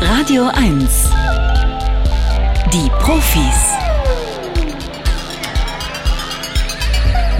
Radio 1. Die Profis.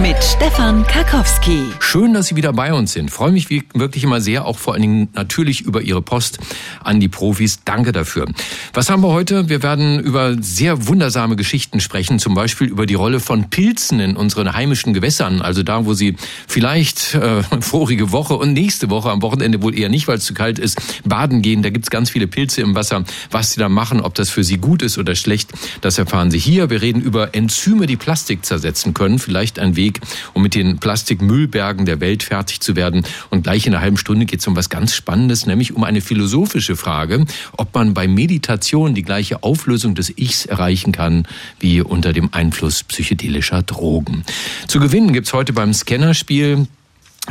Mit Stefan Karkowski. Schön, dass Sie wieder bei uns sind. Freue mich wirklich immer sehr, auch vor allen Dingen natürlich über Ihre Post an die Profis. Danke dafür. Was haben wir heute? Wir werden über sehr wundersame Geschichten sprechen, zum Beispiel über die Rolle von Pilzen in unseren heimischen Gewässern, also da, wo sie vielleicht äh, vorige Woche und nächste Woche am Wochenende wohl eher nicht, weil es zu kalt ist, baden gehen. Da gibt es ganz viele Pilze im Wasser. Was sie da machen, ob das für sie gut ist oder schlecht, das erfahren Sie hier. Wir reden über Enzyme, die Plastik zersetzen können. Vielleicht ein Weg Weg, um mit den Plastikmüllbergen der Welt fertig zu werden. Und gleich in einer halben Stunde geht es um was ganz Spannendes, nämlich um eine philosophische Frage, ob man bei Meditation die gleiche Auflösung des Ichs erreichen kann wie unter dem Einfluss psychedelischer Drogen. Zu gewinnen gibt es heute beim Scannerspiel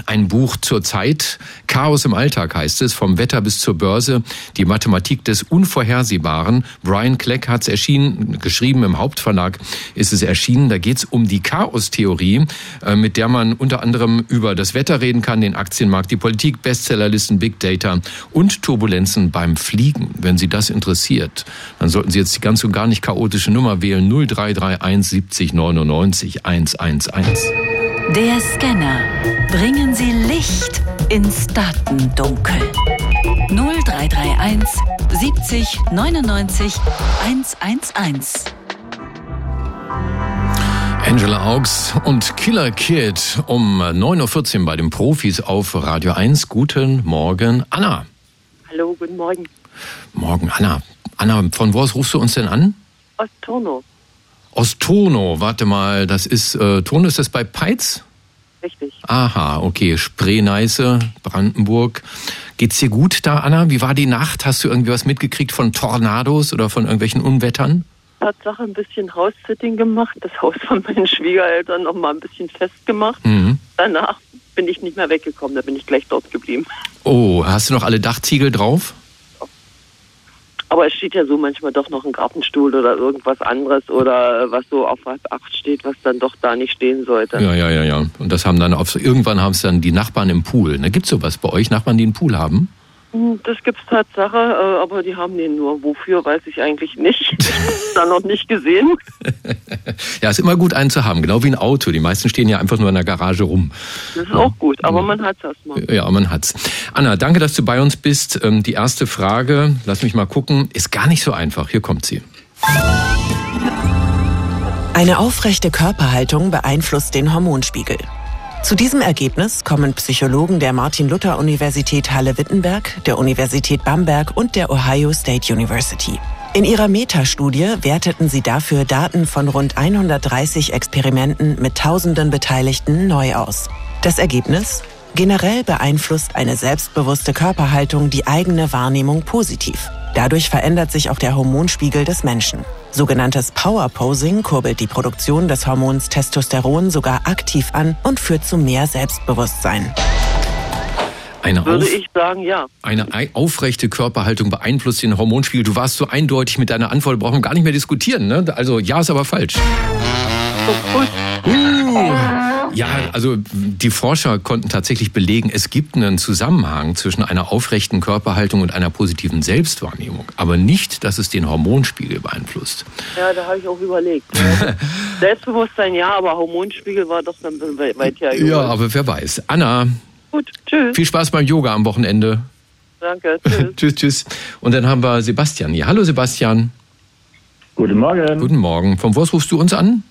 ein Buch zur Zeit. Chaos im Alltag heißt es, vom Wetter bis zur Börse, die Mathematik des Unvorhersehbaren. Brian Clegg hat es erschienen, geschrieben im Hauptverlag ist es erschienen. Da geht es um die Chaos-Theorie, äh, mit der man unter anderem über das Wetter reden kann, den Aktienmarkt, die Politik, Bestsellerlisten, Big Data und Turbulenzen beim Fliegen. Wenn Sie das interessiert, dann sollten Sie jetzt die ganz und gar nicht chaotische Nummer wählen 0331 70 99 111. Der Scanner. Bringen Sie Licht ins Datendunkel. 0331 70 99 111. Angela Augs und Killer Kid um 9.14 Uhr bei den Profis auf Radio 1. Guten Morgen, Anna. Hallo, guten Morgen. Morgen, Anna. Anna, von wo aus rufst du uns denn an? Aus Turno. Ostono, warte mal, das ist, äh, Turno ist das bei Peitz? Richtig. Aha, okay, Spree-Neiße, Brandenburg. Geht's dir gut da, Anna? Wie war die Nacht? Hast du irgendwie was mitgekriegt von Tornados oder von irgendwelchen Unwettern? Tatsache ein bisschen House-Sitting gemacht, das Haus von meinen Schwiegereltern noch mal ein bisschen festgemacht. Mhm. Danach bin ich nicht mehr weggekommen, da bin ich gleich dort geblieben. Oh, hast du noch alle Dachziegel drauf? Aber es steht ja so manchmal doch noch ein Gartenstuhl oder irgendwas anderes oder was so auf halb acht steht, was dann doch da nicht stehen sollte. Ja, ja, ja, ja. Und das haben dann auf, irgendwann haben es dann die Nachbarn im Pool. Ne, Gibt es sowas bei euch, Nachbarn, die einen Pool haben? Hm, das gibt's Tatsache, äh, aber die haben den nur. Wofür, weiß ich eigentlich nicht. da noch nicht gesehen. ja, ist immer gut, einen zu haben, genau wie ein Auto. Die meisten stehen ja einfach nur in der Garage rum. Das ist ja. auch gut, aber man hat's erstmal. Ja, man hat's. Anna, danke, dass du bei uns bist. Ähm, die erste Frage, lass mich mal gucken, ist gar nicht so einfach. Hier kommt sie. Eine aufrechte Körperhaltung beeinflusst den Hormonspiegel. Zu diesem Ergebnis kommen Psychologen der Martin-Luther-Universität Halle-Wittenberg, der Universität Bamberg und der Ohio State University. In ihrer Metastudie werteten sie dafür Daten von rund 130 Experimenten mit tausenden Beteiligten neu aus. Das Ergebnis? Generell beeinflusst eine selbstbewusste Körperhaltung die eigene Wahrnehmung positiv. Dadurch verändert sich auch der Hormonspiegel des Menschen. Sogenanntes Power Posing kurbelt die Produktion des Hormons Testosteron sogar aktiv an und führt zu mehr Selbstbewusstsein. Eine Würde ich sagen, ja. Eine aufrechte Körperhaltung beeinflusst den Hormonspiegel. Du warst so eindeutig mit deiner Antwort, brauchen wir gar nicht mehr diskutieren. Ne? Also ja ist aber falsch. So gut. Uh. Ja, also die Forscher konnten tatsächlich belegen, es gibt einen Zusammenhang zwischen einer aufrechten Körperhaltung und einer positiven Selbstwahrnehmung, aber nicht, dass es den Hormonspiegel beeinflusst. Ja, da habe ich auch überlegt. Selbstbewusstsein ja, aber Hormonspiegel war doch dann weit her. Ja, aber wer weiß. Anna. Gut, tschüss. Viel Spaß beim Yoga am Wochenende. Danke, tschüss. tschüss, tschüss. Und dann haben wir Sebastian hier. Hallo Sebastian. Guten Morgen. Guten Morgen. Von wo rufst du uns an?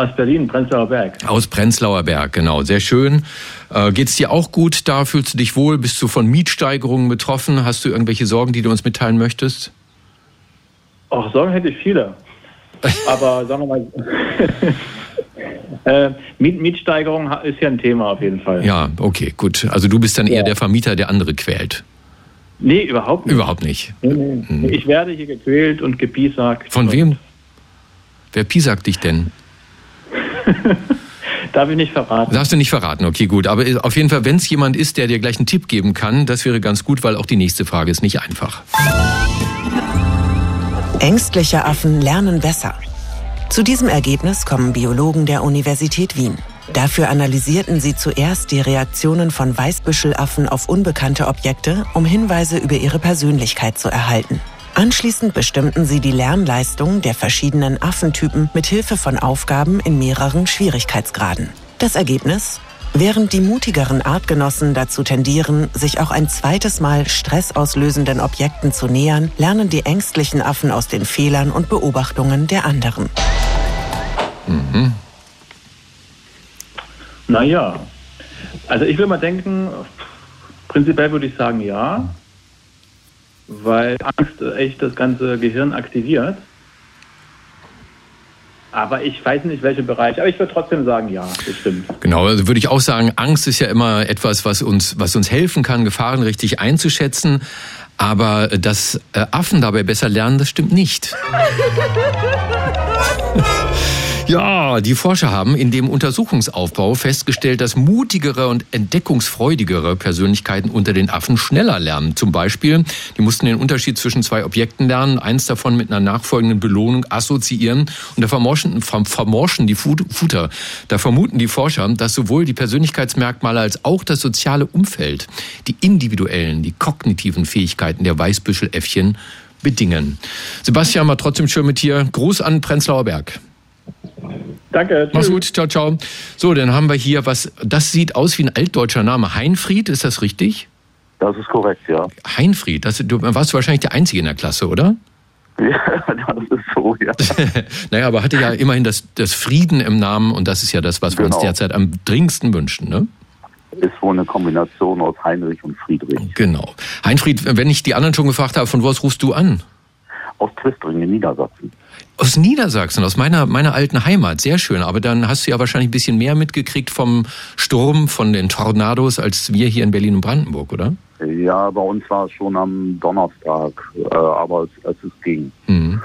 Aus Berlin, Prenzlauer Berg. Aus Prenzlauer Berg, genau. Sehr schön. Äh, Geht es dir auch gut da? Fühlst du dich wohl? Bist du von Mietsteigerungen betroffen? Hast du irgendwelche Sorgen, die du uns mitteilen möchtest? Ach, Sorgen hätte ich viele. Aber sagen wir mal, äh, Miet Mietsteigerung ist ja ein Thema auf jeden Fall. Ja, okay, gut. Also du bist dann eher der Vermieter, der andere quält. Nee, überhaupt nicht. Überhaupt nicht. Nee, nee. Hm. Ich werde hier gequält und gepiesackt. Von wem? Wer piesackt dich denn? Darf ich nicht verraten. Darfst du nicht verraten, okay, gut. Aber auf jeden Fall, wenn es jemand ist, der dir gleich einen Tipp geben kann, das wäre ganz gut, weil auch die nächste Frage ist nicht einfach. Ängstliche Affen lernen besser. Zu diesem Ergebnis kommen Biologen der Universität Wien. Dafür analysierten sie zuerst die Reaktionen von Weißbüschelaffen auf unbekannte Objekte, um Hinweise über ihre Persönlichkeit zu erhalten. Anschließend bestimmten sie die Lernleistung der verschiedenen Affentypen mit Hilfe von Aufgaben in mehreren Schwierigkeitsgraden. Das Ergebnis? Während die mutigeren Artgenossen dazu tendieren, sich auch ein zweites Mal stressauslösenden Objekten zu nähern, lernen die ängstlichen Affen aus den Fehlern und Beobachtungen der anderen. Mhm. Naja, also ich würde mal denken, prinzipiell würde ich sagen ja, weil Angst echt das ganze Gehirn aktiviert. Aber ich weiß nicht, welche Bereiche. Aber ich würde trotzdem sagen, ja, das stimmt. Genau, also würde ich auch sagen, Angst ist ja immer etwas, was uns, was uns helfen kann, Gefahren richtig einzuschätzen. Aber dass äh, Affen dabei besser lernen, das stimmt nicht. Ja, die Forscher haben in dem Untersuchungsaufbau festgestellt, dass mutigere und entdeckungsfreudigere Persönlichkeiten unter den Affen schneller lernen. Zum Beispiel, die mussten den Unterschied zwischen zwei Objekten lernen, eins davon mit einer nachfolgenden Belohnung assoziieren und da vermorschen, vermorschen die Futter. Da vermuten die Forscher, dass sowohl die Persönlichkeitsmerkmale als auch das soziale Umfeld die individuellen, die kognitiven Fähigkeiten der Weißbüscheläffchen bedingen. Sebastian war trotzdem schön mit dir. Gruß an Prenzlauer Berg. Danke. Tschüss. Mach's gut. Ciao, ciao. So, dann haben wir hier was. Das sieht aus wie ein altdeutscher Name. Heinfried, ist das richtig? Das ist korrekt, ja. Heinfried, das, du warst wahrscheinlich der Einzige in der Klasse, oder? Ja, das ist so, ja. naja, aber hatte ja immerhin das, das Frieden im Namen und das ist ja das, was wir genau. uns derzeit am dringendsten wünschen, ne? Ist wohl eine Kombination aus Heinrich und Friedrich. Genau. Heinfried, wenn ich die anderen schon gefragt habe, von wo aus rufst du an? Aus Twistring in Niedersachsen. Aus Niedersachsen, aus meiner, meiner alten Heimat, sehr schön. Aber dann hast du ja wahrscheinlich ein bisschen mehr mitgekriegt vom Sturm, von den Tornados, als wir hier in Berlin und Brandenburg, oder? Ja, bei uns war es schon am Donnerstag, äh, aber als, als es ging. Mhm.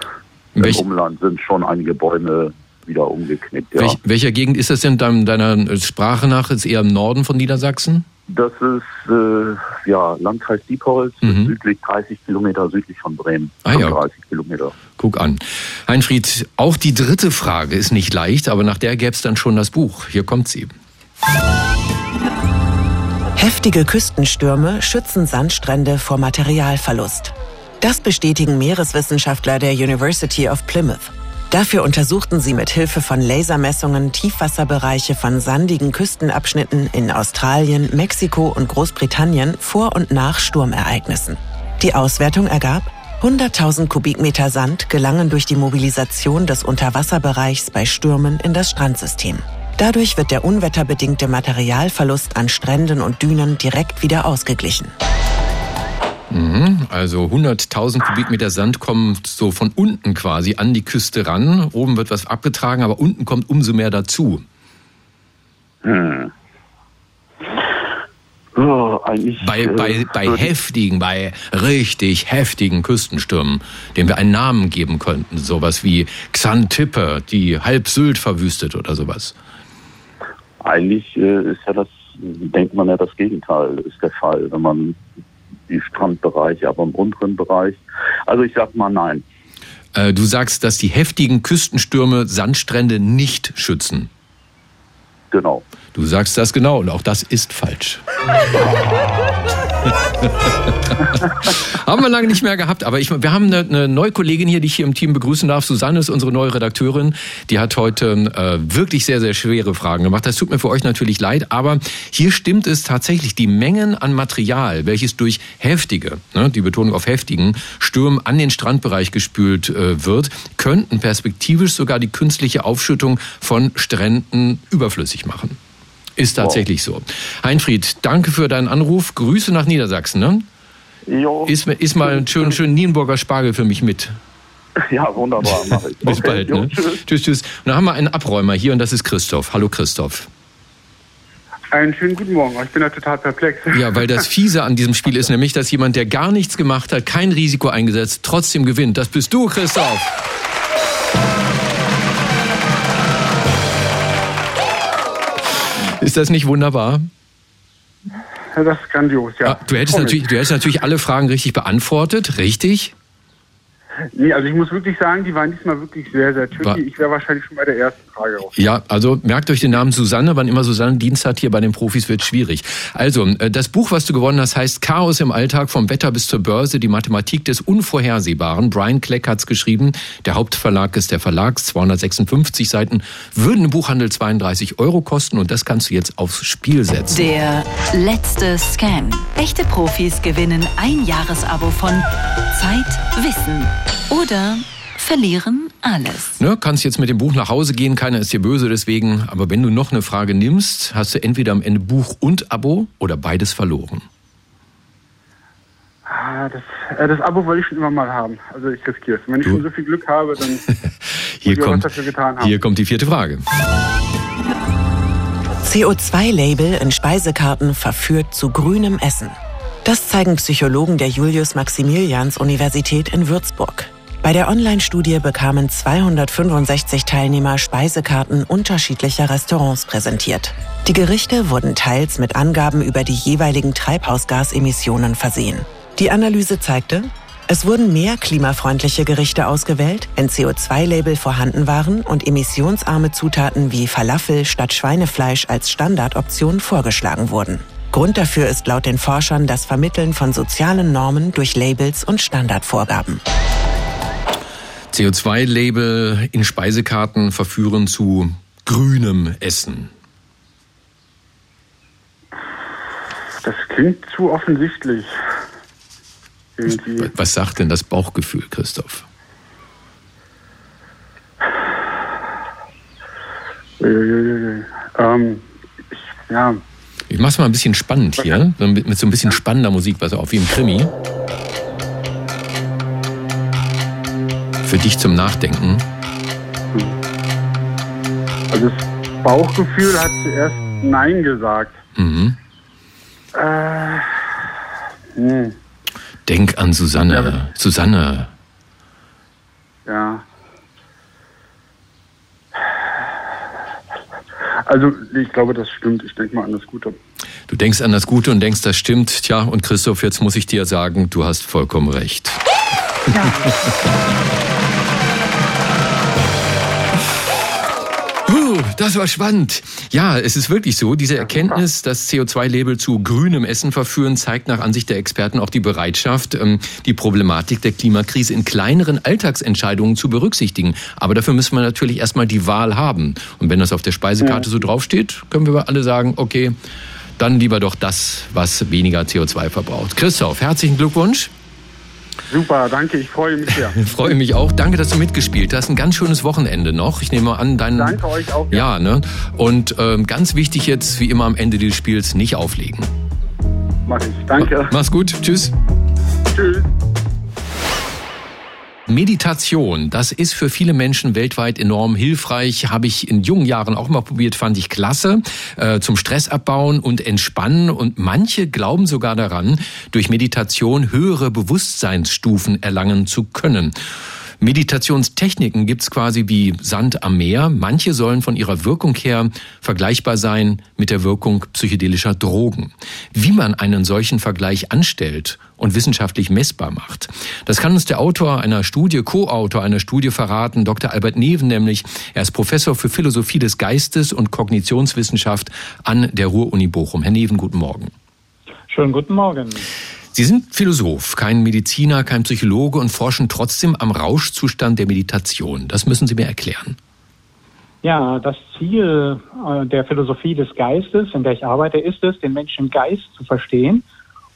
Im Welch Umland sind schon einige Bäume wieder umgeknickt. Ja. Welch, welcher Gegend ist das denn deiner Sprache nach? Ist eher im Norden von Niedersachsen? Das ist äh, ja Landkreis Diepholz, mhm. südlich 30 Kilometer südlich von Bremen. Ah, ja. 30 Kilometer. Guck an. Heinfried, auch die dritte Frage ist nicht leicht, aber nach der gäbe es dann schon das Buch. Hier kommt sie. Heftige Küstenstürme schützen Sandstrände vor Materialverlust. Das bestätigen Meereswissenschaftler der University of Plymouth. Dafür untersuchten sie mit Hilfe von Lasermessungen Tiefwasserbereiche von sandigen Küstenabschnitten in Australien, Mexiko und Großbritannien vor und nach Sturmereignissen. Die Auswertung ergab, 100.000 Kubikmeter Sand gelangen durch die Mobilisation des Unterwasserbereichs bei Stürmen in das Strandsystem. Dadurch wird der unwetterbedingte Materialverlust an Stränden und Dünen direkt wieder ausgeglichen. Mhm, also 100.000 Kubikmeter Sand kommen so von unten quasi an die Küste ran. Oben wird was abgetragen, aber unten kommt umso mehr dazu. Hm. Oh, bei, äh, bei, bei heftigen, bei richtig heftigen Küstenstürmen, denen wir einen Namen geben könnten, sowas wie Xantippe, die halb Sylt verwüstet oder sowas. Eigentlich äh, ist ja das, denkt man ja das Gegenteil ist der Fall, wenn man die Strandbereiche, aber im unteren Bereich. Also ich sag mal nein. Äh, du sagst, dass die heftigen Küstenstürme Sandstrände nicht schützen. Genau. Du sagst das genau und auch das ist falsch. haben wir lange nicht mehr gehabt, aber ich, wir haben eine, eine, neue Kollegin hier, die ich hier im Team begrüßen darf. Susanne ist unsere neue Redakteurin. Die hat heute äh, wirklich sehr, sehr schwere Fragen gemacht. Das tut mir für euch natürlich leid, aber hier stimmt es tatsächlich. Die Mengen an Material, welches durch heftige, ne, die Betonung auf heftigen, Stürmen an den Strandbereich gespült äh, wird, könnten perspektivisch sogar die künstliche Aufschüttung von Stränden überflüssig machen. Ist tatsächlich wow. so. Heinfried, danke für deinen Anruf. Grüße nach Niedersachsen. Ne? Jo. Ist, ist mal ein schön, schön Nienburger Spargel für mich mit. Ja, wunderbar. Mach ich. Bis okay, bald. Jo, ne? tschüss. tschüss, tschüss. Und dann haben wir einen Abräumer hier und das ist Christoph. Hallo Christoph. Einen schönen guten Morgen. Ich bin da total perplex. Ja, weil das Fiese an diesem Spiel ist nämlich, dass jemand, der gar nichts gemacht hat, kein Risiko eingesetzt, trotzdem gewinnt. Das bist du, Christoph. Ist das nicht wunderbar? Das ist grandios, ja. Ah, du, hättest natürlich, du hättest natürlich alle Fragen richtig beantwortet, richtig? Nee, also ich muss wirklich sagen, die waren diesmal wirklich sehr, sehr tricky. War ich wäre wahrscheinlich schon bei der ersten Frage raus. Ja, also merkt euch den Namen Susanne. Wann immer Susanne Dienst hat hier bei den Profis, wird schwierig. Also, äh, das Buch, was du gewonnen hast, heißt Chaos im Alltag, vom Wetter bis zur Börse, die Mathematik des Unvorhersehbaren. Brian Kleck hat's geschrieben. Der Hauptverlag ist der Verlags, 256 Seiten, würden im Buchhandel 32 Euro kosten und das kannst du jetzt aufs Spiel setzen. Der letzte Scan. Echte Profis gewinnen ein Jahresabo von Zeit, Wissen oder verlieren alles. Ne, kannst jetzt mit dem Buch nach Hause gehen, keiner ist dir böse deswegen. Aber wenn du noch eine Frage nimmst, hast du entweder am Ende Buch und Abo oder beides verloren. Ah, das, äh, das Abo wollte ich schon immer mal haben. Also ich riskiere es. Wenn ich du. schon so viel Glück habe, dann hier, kommt, was dafür getan haben. hier kommt die vierte Frage. CO2-Label in Speisekarten verführt zu grünem Essen. Das zeigen Psychologen der Julius-Maximilians-Universität in Würzburg. Bei der Online-Studie bekamen 265 Teilnehmer Speisekarten unterschiedlicher Restaurants präsentiert. Die Gerichte wurden teils mit Angaben über die jeweiligen Treibhausgasemissionen versehen. Die Analyse zeigte, es wurden mehr klimafreundliche Gerichte ausgewählt, wenn CO2-Label vorhanden waren und emissionsarme Zutaten wie Falafel statt Schweinefleisch als Standardoption vorgeschlagen wurden. Grund dafür ist laut den Forschern das Vermitteln von sozialen Normen durch Labels und Standardvorgaben. CO2-Label in Speisekarten verführen zu grünem Essen. Das klingt zu offensichtlich. Irgendwie. Was sagt denn das Bauchgefühl, Christoph? Ähm, ich, ja, ich mach's mal ein bisschen spannend hier, mit so ein bisschen spannender Musik, was auch wie im Krimi. Für dich zum Nachdenken. Also das Bauchgefühl hat zuerst Nein gesagt. Mhm. Äh, hm. Denk an Susanne. Ja, Susanne. Ja. Also ich glaube, das stimmt. Ich denke mal an das Gute. Du denkst an das Gute und denkst, das stimmt. Tja, und Christoph, jetzt muss ich dir sagen, du hast vollkommen recht. Ja. das war spannend. Ja, es ist wirklich so. Diese Erkenntnis, dass CO2-Label zu grünem Essen verführen, zeigt nach Ansicht der Experten auch die Bereitschaft, ähm, die Problematik der Klimakrise in kleineren Alltagsentscheidungen zu berücksichtigen. Aber dafür müssen wir natürlich erstmal die Wahl haben. Und wenn das auf der Speisekarte so draufsteht, können wir alle sagen, okay, dann lieber doch das, was weniger CO2 verbraucht. Christoph, herzlichen Glückwunsch. Super, danke, ich freue mich sehr. Ich freue mich auch. Danke, dass du mitgespielt hast. Ein ganz schönes Wochenende noch. Ich nehme an, dein. Danke euch auch. Ja, ja ne? Und ähm, ganz wichtig jetzt, wie immer am Ende des Spiels, nicht auflegen. Mach ich. Danke. Mach's gut. Tschüss. Tschüss. Meditation, das ist für viele Menschen weltweit enorm hilfreich. Habe ich in jungen Jahren auch mal probiert, fand ich klasse. Äh, zum Stress abbauen und entspannen. Und manche glauben sogar daran, durch Meditation höhere Bewusstseinsstufen erlangen zu können. Meditationstechniken gibt's quasi wie Sand am Meer. Manche sollen von ihrer Wirkung her vergleichbar sein mit der Wirkung psychedelischer Drogen. Wie man einen solchen Vergleich anstellt und wissenschaftlich messbar macht. Das kann uns der Autor einer Studie, Co-Autor einer Studie verraten, Dr. Albert Neven nämlich. Er ist Professor für Philosophie des Geistes und Kognitionswissenschaft an der Ruhr-Uni Bochum. Herr Neven, guten Morgen. Schönen guten Morgen. Sie sind Philosoph, kein Mediziner, kein Psychologe und forschen trotzdem am Rauschzustand der Meditation. Das müssen Sie mir erklären. Ja, das Ziel äh, der Philosophie des Geistes, in der ich arbeite, ist es, den Menschen Geist zu verstehen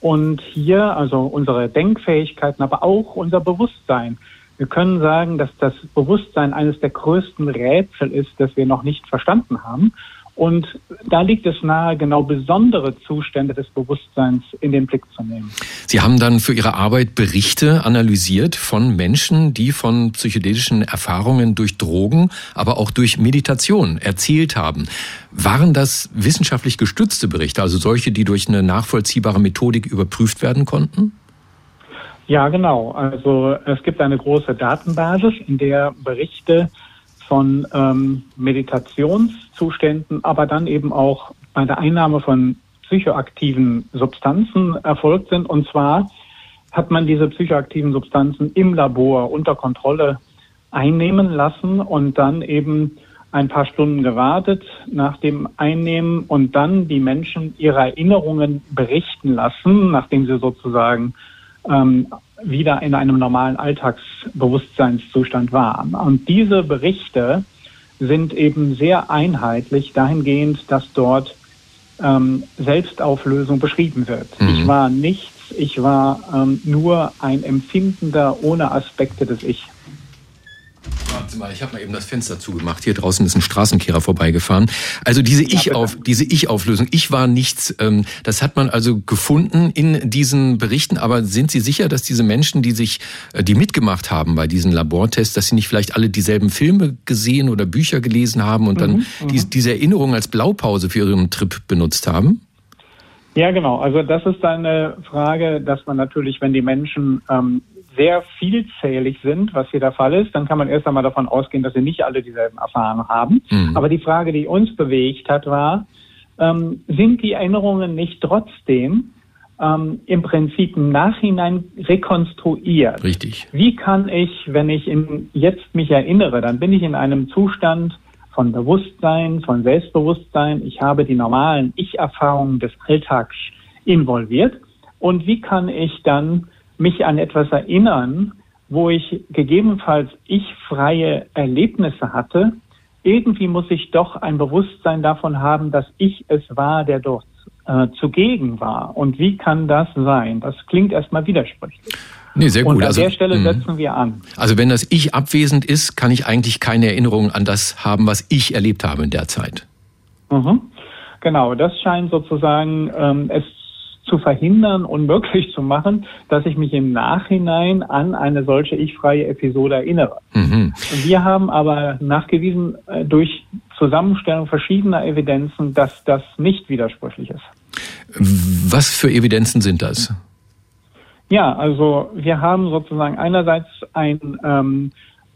und hier also unsere Denkfähigkeiten, aber auch unser Bewusstsein. Wir können sagen, dass das Bewusstsein eines der größten Rätsel ist, das wir noch nicht verstanden haben. Und da liegt es nahe, genau besondere Zustände des Bewusstseins in den Blick zu nehmen. Sie haben dann für Ihre Arbeit Berichte analysiert von Menschen, die von psychedelischen Erfahrungen durch Drogen, aber auch durch Meditation erzählt haben. Waren das wissenschaftlich gestützte Berichte, also solche, die durch eine nachvollziehbare Methodik überprüft werden konnten? Ja, genau. Also es gibt eine große Datenbasis, in der Berichte von ähm, Meditationszuständen, aber dann eben auch bei der Einnahme von psychoaktiven Substanzen erfolgt sind. Und zwar hat man diese psychoaktiven Substanzen im Labor unter Kontrolle einnehmen lassen und dann eben ein paar Stunden gewartet nach dem Einnehmen und dann die Menschen ihre Erinnerungen berichten lassen, nachdem sie sozusagen ähm, wieder in einem normalen Alltagsbewusstseinszustand waren. Und diese Berichte sind eben sehr einheitlich dahingehend, dass dort ähm, Selbstauflösung beschrieben wird. Mhm. Ich war nichts, ich war ähm, nur ein Empfindender ohne Aspekte des Ich. Warte mal, ich habe mal eben das Fenster zugemacht. Hier draußen ist ein Straßenkehrer vorbeigefahren. Also diese Ich-Auf, diese Ich-Auflösung, ich war nichts, ähm, das hat man also gefunden in diesen Berichten. Aber sind Sie sicher, dass diese Menschen, die sich, äh, die mitgemacht haben bei diesen Labortests, dass sie nicht vielleicht alle dieselben Filme gesehen oder Bücher gelesen haben und dann mhm, mhm. die, diese Erinnerung als Blaupause für ihren Trip benutzt haben? Ja, genau. Also das ist eine Frage, dass man natürlich, wenn die Menschen ähm, sehr vielzählig sind, was hier der Fall ist, dann kann man erst einmal davon ausgehen, dass sie nicht alle dieselben Erfahrungen haben. Mhm. Aber die Frage, die uns bewegt hat, war, ähm, sind die Erinnerungen nicht trotzdem ähm, im Prinzip im Nachhinein rekonstruiert? Richtig. Wie kann ich, wenn ich in, jetzt mich erinnere, dann bin ich in einem Zustand von Bewusstsein, von Selbstbewusstsein. Ich habe die normalen Ich-Erfahrungen des Alltags involviert. Und wie kann ich dann mich an etwas erinnern, wo ich gegebenenfalls ich freie Erlebnisse hatte, irgendwie muss ich doch ein Bewusstsein davon haben, dass ich es war, der dort äh, zugegen war. Und wie kann das sein? Das klingt erstmal widersprüchlich. Nee, sehr gut. Und an also, der Stelle mh. setzen wir an. Also wenn das Ich abwesend ist, kann ich eigentlich keine Erinnerung an das haben, was ich erlebt habe in der Zeit. Mhm. Genau, das scheint sozusagen ähm, es zu verhindern, unmöglich zu machen, dass ich mich im Nachhinein an eine solche ich-freie Episode erinnere. Mhm. Wir haben aber nachgewiesen äh, durch Zusammenstellung verschiedener Evidenzen, dass das nicht widersprüchlich ist. Was für Evidenzen sind das? Ja, also wir haben sozusagen einerseits ein ähm,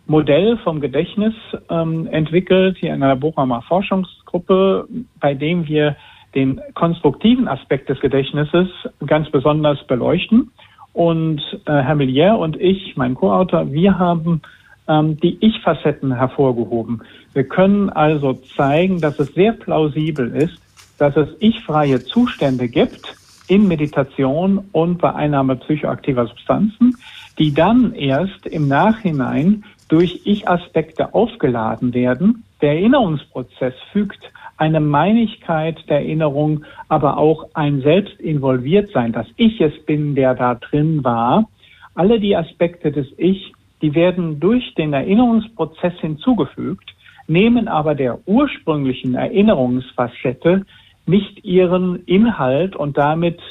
Modell vom Gedächtnis ähm, entwickelt, hier in einer Bochumer Forschungsgruppe, bei dem wir den konstruktiven Aspekt des Gedächtnisses ganz besonders beleuchten. Und äh, Herr Millier und ich, mein Co-Autor, wir haben ähm, die Ich-Facetten hervorgehoben. Wir können also zeigen, dass es sehr plausibel ist, dass es ich-freie Zustände gibt in Meditation und bei Einnahme psychoaktiver Substanzen, die dann erst im Nachhinein durch Ich-Aspekte aufgeladen werden. Der Erinnerungsprozess fügt eine Meinigkeit der Erinnerung, aber auch ein selbst involviert sein, dass ich es bin, der da drin war. Alle die Aspekte des Ich, die werden durch den Erinnerungsprozess hinzugefügt, nehmen aber der ursprünglichen Erinnerungsfacette nicht ihren Inhalt und damit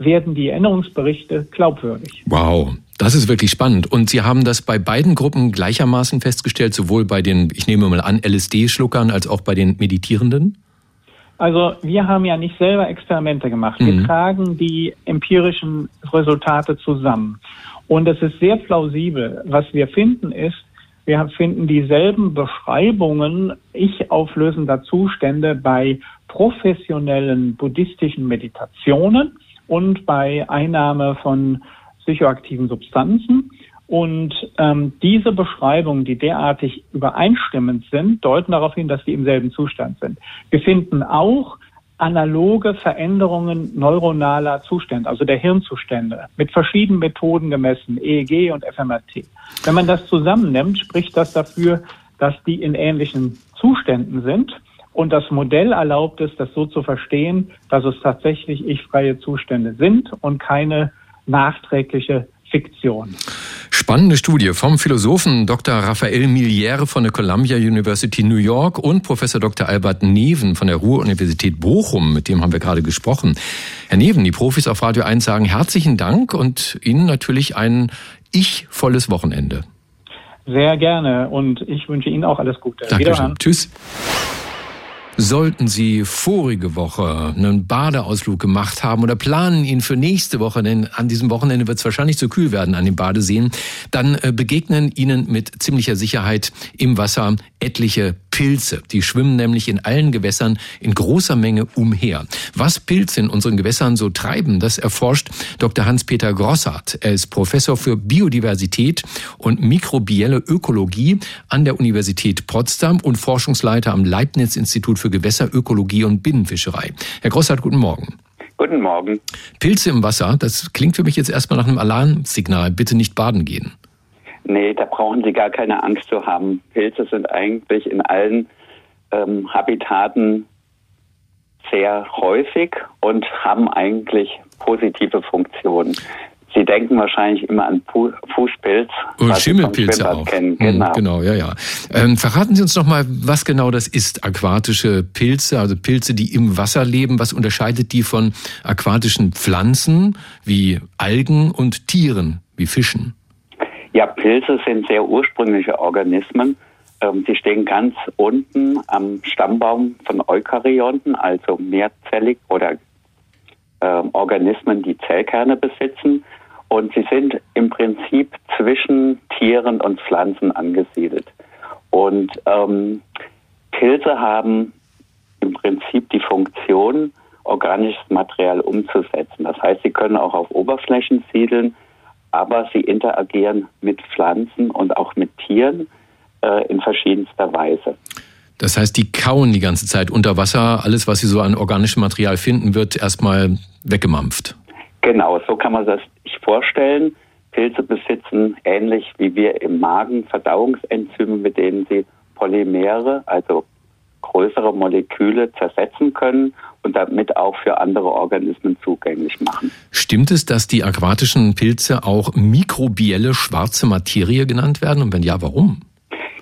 werden die Erinnerungsberichte glaubwürdig. Wow, das ist wirklich spannend. Und Sie haben das bei beiden Gruppen gleichermaßen festgestellt, sowohl bei den, ich nehme mal an, LSD-Schluckern als auch bei den Meditierenden? Also wir haben ja nicht selber Experimente gemacht. Wir mhm. tragen die empirischen Resultate zusammen. Und es ist sehr plausibel. Was wir finden ist, wir finden dieselben Beschreibungen ich auflösender Zustände bei professionellen buddhistischen Meditationen und bei Einnahme von psychoaktiven Substanzen. Und ähm, diese Beschreibungen, die derartig übereinstimmend sind, deuten darauf hin, dass die im selben Zustand sind. Wir finden auch analoge Veränderungen neuronaler Zustände, also der Hirnzustände, mit verschiedenen Methoden gemessen, EEG und fMRT. Wenn man das zusammennimmt, spricht das dafür, dass die in ähnlichen Zuständen sind. Und das Modell erlaubt es, das so zu verstehen, dass es tatsächlich ich-freie Zustände sind und keine nachträgliche Fiktion. Spannende Studie vom Philosophen Dr. Raphael Milliere von der Columbia University New York und Professor Dr. Albert Neven von der Ruhr-Universität Bochum, mit dem haben wir gerade gesprochen. Herr Neven, die Profis auf Radio 1 sagen herzlichen Dank und Ihnen natürlich ein ich-volles Wochenende. Sehr gerne und ich wünsche Ihnen auch alles Gute. Dankeschön. Tschüss. Sollten Sie vorige Woche einen Badeausflug gemacht haben oder planen ihn für nächste Woche, denn an diesem Wochenende wird es wahrscheinlich zu kühl werden an den Badeseen, dann äh, begegnen Ihnen mit ziemlicher Sicherheit im Wasser etliche Pilze. Die schwimmen nämlich in allen Gewässern in großer Menge umher. Was Pilze in unseren Gewässern so treiben, das erforscht Dr. Hans-Peter Grossart. Er ist Professor für Biodiversität und mikrobielle Ökologie an der Universität Potsdam und Forschungsleiter am Leibniz-Institut für Gewässerökologie und Binnenfischerei. Herr Grossart, guten Morgen. Guten Morgen. Pilze im Wasser, das klingt für mich jetzt erstmal nach einem Alarmsignal. Bitte nicht baden gehen. Nee, da brauchen Sie gar keine Angst zu haben. Pilze sind eigentlich in allen ähm, Habitaten sehr häufig und haben eigentlich positive Funktionen. Sie denken wahrscheinlich immer an Fußpilz. Und Schimmelpilze auch. Kennen. Hm, genau. genau, ja, ja. Ähm, verraten Sie uns noch mal, was genau das ist, aquatische Pilze, also Pilze, die im Wasser leben. Was unterscheidet die von aquatischen Pflanzen wie Algen und Tieren wie Fischen? Ja, Pilze sind sehr ursprüngliche Organismen. Ähm, sie stehen ganz unten am Stammbaum von Eukaryonten, also mehrzellig oder äh, Organismen, die Zellkerne besitzen. Und sie sind im Prinzip zwischen Tieren und Pflanzen angesiedelt. Und ähm, Pilze haben im Prinzip die Funktion, organisches Material umzusetzen. Das heißt, sie können auch auf Oberflächen siedeln, aber sie interagieren mit Pflanzen und auch mit Tieren äh, in verschiedenster Weise. Das heißt, die kauen die ganze Zeit unter Wasser. Alles, was sie so an organischem Material finden, wird erstmal weggemampft. Genau, so kann man das sich vorstellen. Pilze besitzen ähnlich wie wir im Magen Verdauungsenzyme, mit denen sie Polymere, also größere Moleküle zersetzen können und damit auch für andere Organismen zugänglich machen. Stimmt es, dass die aquatischen Pilze auch mikrobielle schwarze Materie genannt werden? Und wenn ja, warum?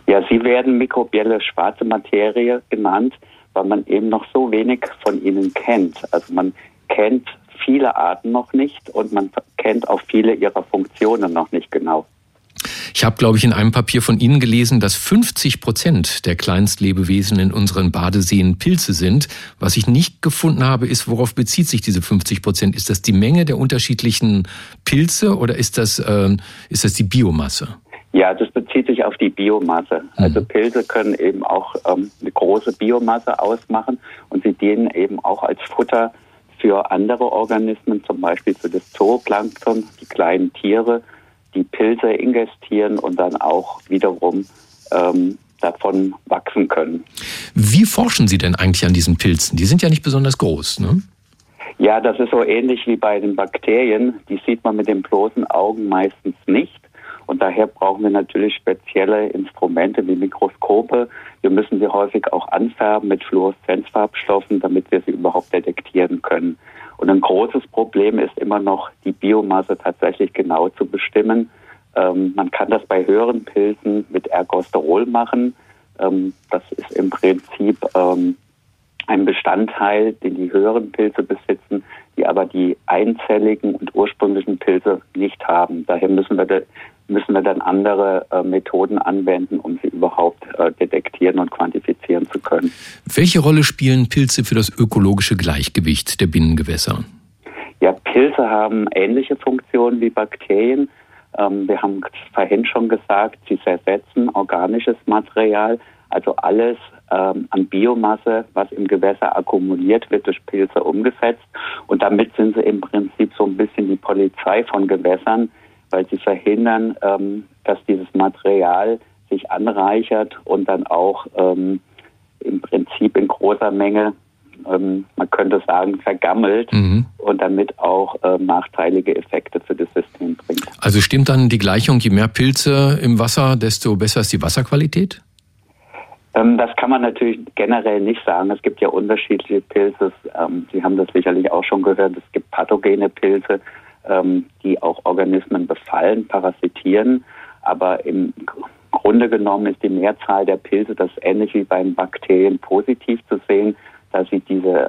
Ja, sie werden mikrobielle schwarze Materie genannt, weil man eben noch so wenig von ihnen kennt. Also man kennt viele Arten noch nicht und man kennt auch viele ihrer Funktionen noch nicht genau. Ich habe, glaube ich, in einem Papier von Ihnen gelesen, dass 50 Prozent der Kleinstlebewesen in unseren Badeseen Pilze sind. Was ich nicht gefunden habe, ist, worauf bezieht sich diese 50 Prozent? Ist das die Menge der unterschiedlichen Pilze oder ist das, äh, ist das die Biomasse? Ja, das bezieht sich auf die Biomasse. Mhm. Also Pilze können eben auch ähm, eine große Biomasse ausmachen und sie dienen eben auch als Futter für andere Organismen, zum Beispiel für das Zooplankton, die kleinen Tiere, die Pilze ingestieren und dann auch wiederum ähm, davon wachsen können. Wie forschen Sie denn eigentlich an diesen Pilzen? Die sind ja nicht besonders groß, ne? Ja, das ist so ähnlich wie bei den Bakterien. Die sieht man mit den bloßen Augen meistens nicht. Und daher brauchen wir natürlich spezielle Instrumente wie Mikroskope. Wir müssen sie häufig auch anfärben mit Fluoreszenzfarbstoffen, damit wir sie überhaupt detektieren können. Und ein großes Problem ist immer noch, die Biomasse tatsächlich genau zu bestimmen. Ähm, man kann das bei höheren Pilzen mit Ergosterol machen. Ähm, das ist im Prinzip ähm, ein Bestandteil, den die höheren Pilze besitzen, die aber die einzelligen und ursprünglichen Pilze nicht haben. Daher müssen wir müssen wir dann andere äh, Methoden anwenden, um sie überhaupt äh, detektieren und quantifizieren zu können. Welche Rolle spielen Pilze für das ökologische Gleichgewicht der Binnengewässer? Ja, Pilze haben ähnliche Funktionen wie Bakterien. Ähm, wir haben vorhin schon gesagt, sie zersetzen organisches Material, also alles ähm, an Biomasse, was im Gewässer akkumuliert wird, durch Pilze umgesetzt. Und damit sind sie im Prinzip so ein bisschen die Polizei von Gewässern, weil sie verhindern, ähm, dass dieses Material sich anreichert und dann auch ähm, im Prinzip in großer Menge, ähm, man könnte sagen, vergammelt mhm. und damit auch äh, nachteilige Effekte für das System bringt. Also stimmt dann die Gleichung, je mehr Pilze im Wasser, desto besser ist die Wasserqualität? Ähm, das kann man natürlich generell nicht sagen. Es gibt ja unterschiedliche Pilze. Ähm, sie haben das sicherlich auch schon gehört. Es gibt pathogene Pilze ähm, die auch Organismen befallen, parasitieren. Aber im Grunde genommen ist die Mehrzahl der Pilze, das ähnlich wie bei den Bakterien, positiv zu sehen, dass sie diese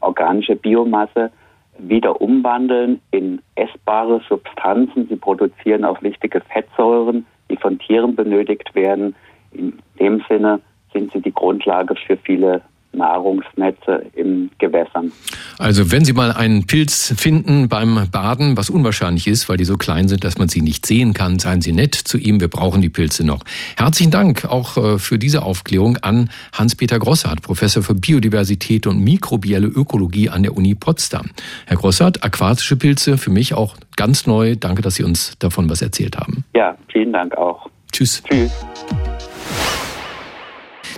organische Biomasse wieder umwandeln in essbare Substanzen. Sie produzieren auch wichtige Fettsäuren, die von Tieren benötigt werden. In dem Sinne sind sie die Grundlage für viele Nahrungsnetze in Gewässern. Also wenn Sie mal einen Pilz finden beim Baden, was unwahrscheinlich ist, weil die so klein sind, dass man sie nicht sehen kann, seien Sie nett zu ihm. Wir brauchen die Pilze noch. Herzlichen Dank auch äh, für diese Aufklärung an Hans-Peter Grossart, Professor für Biodiversität und mikrobielle Ökologie an der Uni Potsdam. Herr Grossart, aquatische Pilze für mich auch ganz neu. Danke, dass Sie uns davon was erzählt haben. Ja, vielen Dank auch. Tschüss. Tschüss.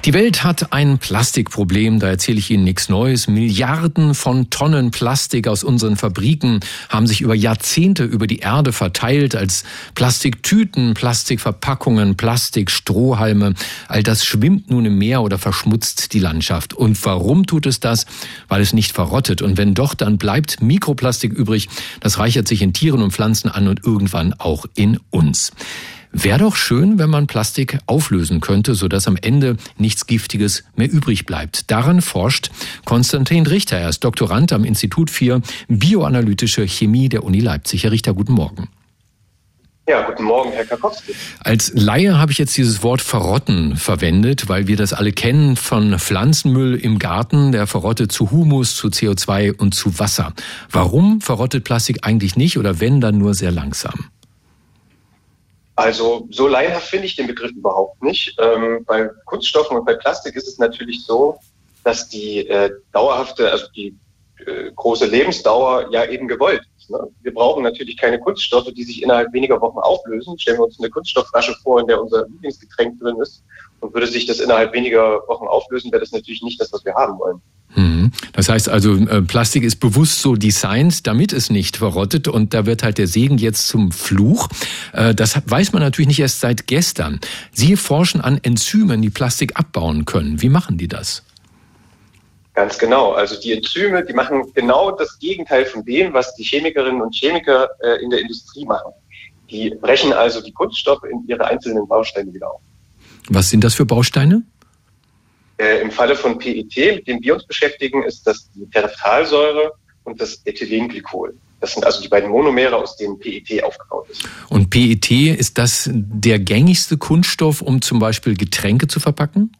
Die Welt hat ein Plastikproblem, da erzähle ich Ihnen nichts Neues. Milliarden von Tonnen Plastik aus unseren Fabriken haben sich über Jahrzehnte über die Erde verteilt als Plastiktüten, Plastikverpackungen, Plastikstrohhalme. All das schwimmt nun im Meer oder verschmutzt die Landschaft. Und warum tut es das? Weil es nicht verrottet. Und wenn doch, dann bleibt Mikroplastik übrig. Das reichert sich in Tieren und Pflanzen an und irgendwann auch in uns. Wäre doch schön, wenn man Plastik auflösen könnte, sodass am Ende nichts Giftiges mehr übrig bleibt. Daran forscht Konstantin Richter. Er ist Doktorand am Institut für Bioanalytische Chemie der Uni Leipzig. Herr Richter, guten Morgen. Ja, guten Morgen, Herr Karkowski. Als Laie habe ich jetzt dieses Wort verrotten verwendet, weil wir das alle kennen von Pflanzenmüll im Garten, der verrottet zu Humus, zu CO2 und zu Wasser. Warum verrottet Plastik eigentlich nicht oder wenn dann nur sehr langsam? Also so laienhaft finde ich den Begriff überhaupt nicht. Ähm, bei Kunststoffen und bei Plastik ist es natürlich so, dass die äh, dauerhafte, also die äh, große Lebensdauer ja eben gewollt ist. Ne? Wir brauchen natürlich keine Kunststoffe, die sich innerhalb weniger Wochen auflösen. Stellen wir uns eine Kunststoffflasche vor, in der unser Lieblingsgetränk drin ist, und würde sich das innerhalb weniger Wochen auflösen, wäre das natürlich nicht das, was wir haben wollen. Mhm. Das heißt also, äh, Plastik ist bewusst so designt, damit es nicht verrottet und da wird halt der Segen jetzt zum Fluch. Äh, das weiß man natürlich nicht erst seit gestern. Sie forschen an Enzymen, die Plastik abbauen können. Wie machen die das? Ganz genau. Also die Enzyme, die machen genau das Gegenteil von dem, was die Chemikerinnen und Chemiker äh, in der Industrie machen. Die brechen also die Kunststoffe in ihre einzelnen Bausteine wieder auf. Was sind das für Bausteine? Äh, Im Falle von PET, mit dem wir uns beschäftigen, ist das die Terephthalsäure und das Ethylenglykol. Das sind also die beiden Monomere, aus denen PET aufgebaut ist. Und PET, ist das der gängigste Kunststoff, um zum Beispiel Getränke zu verpacken?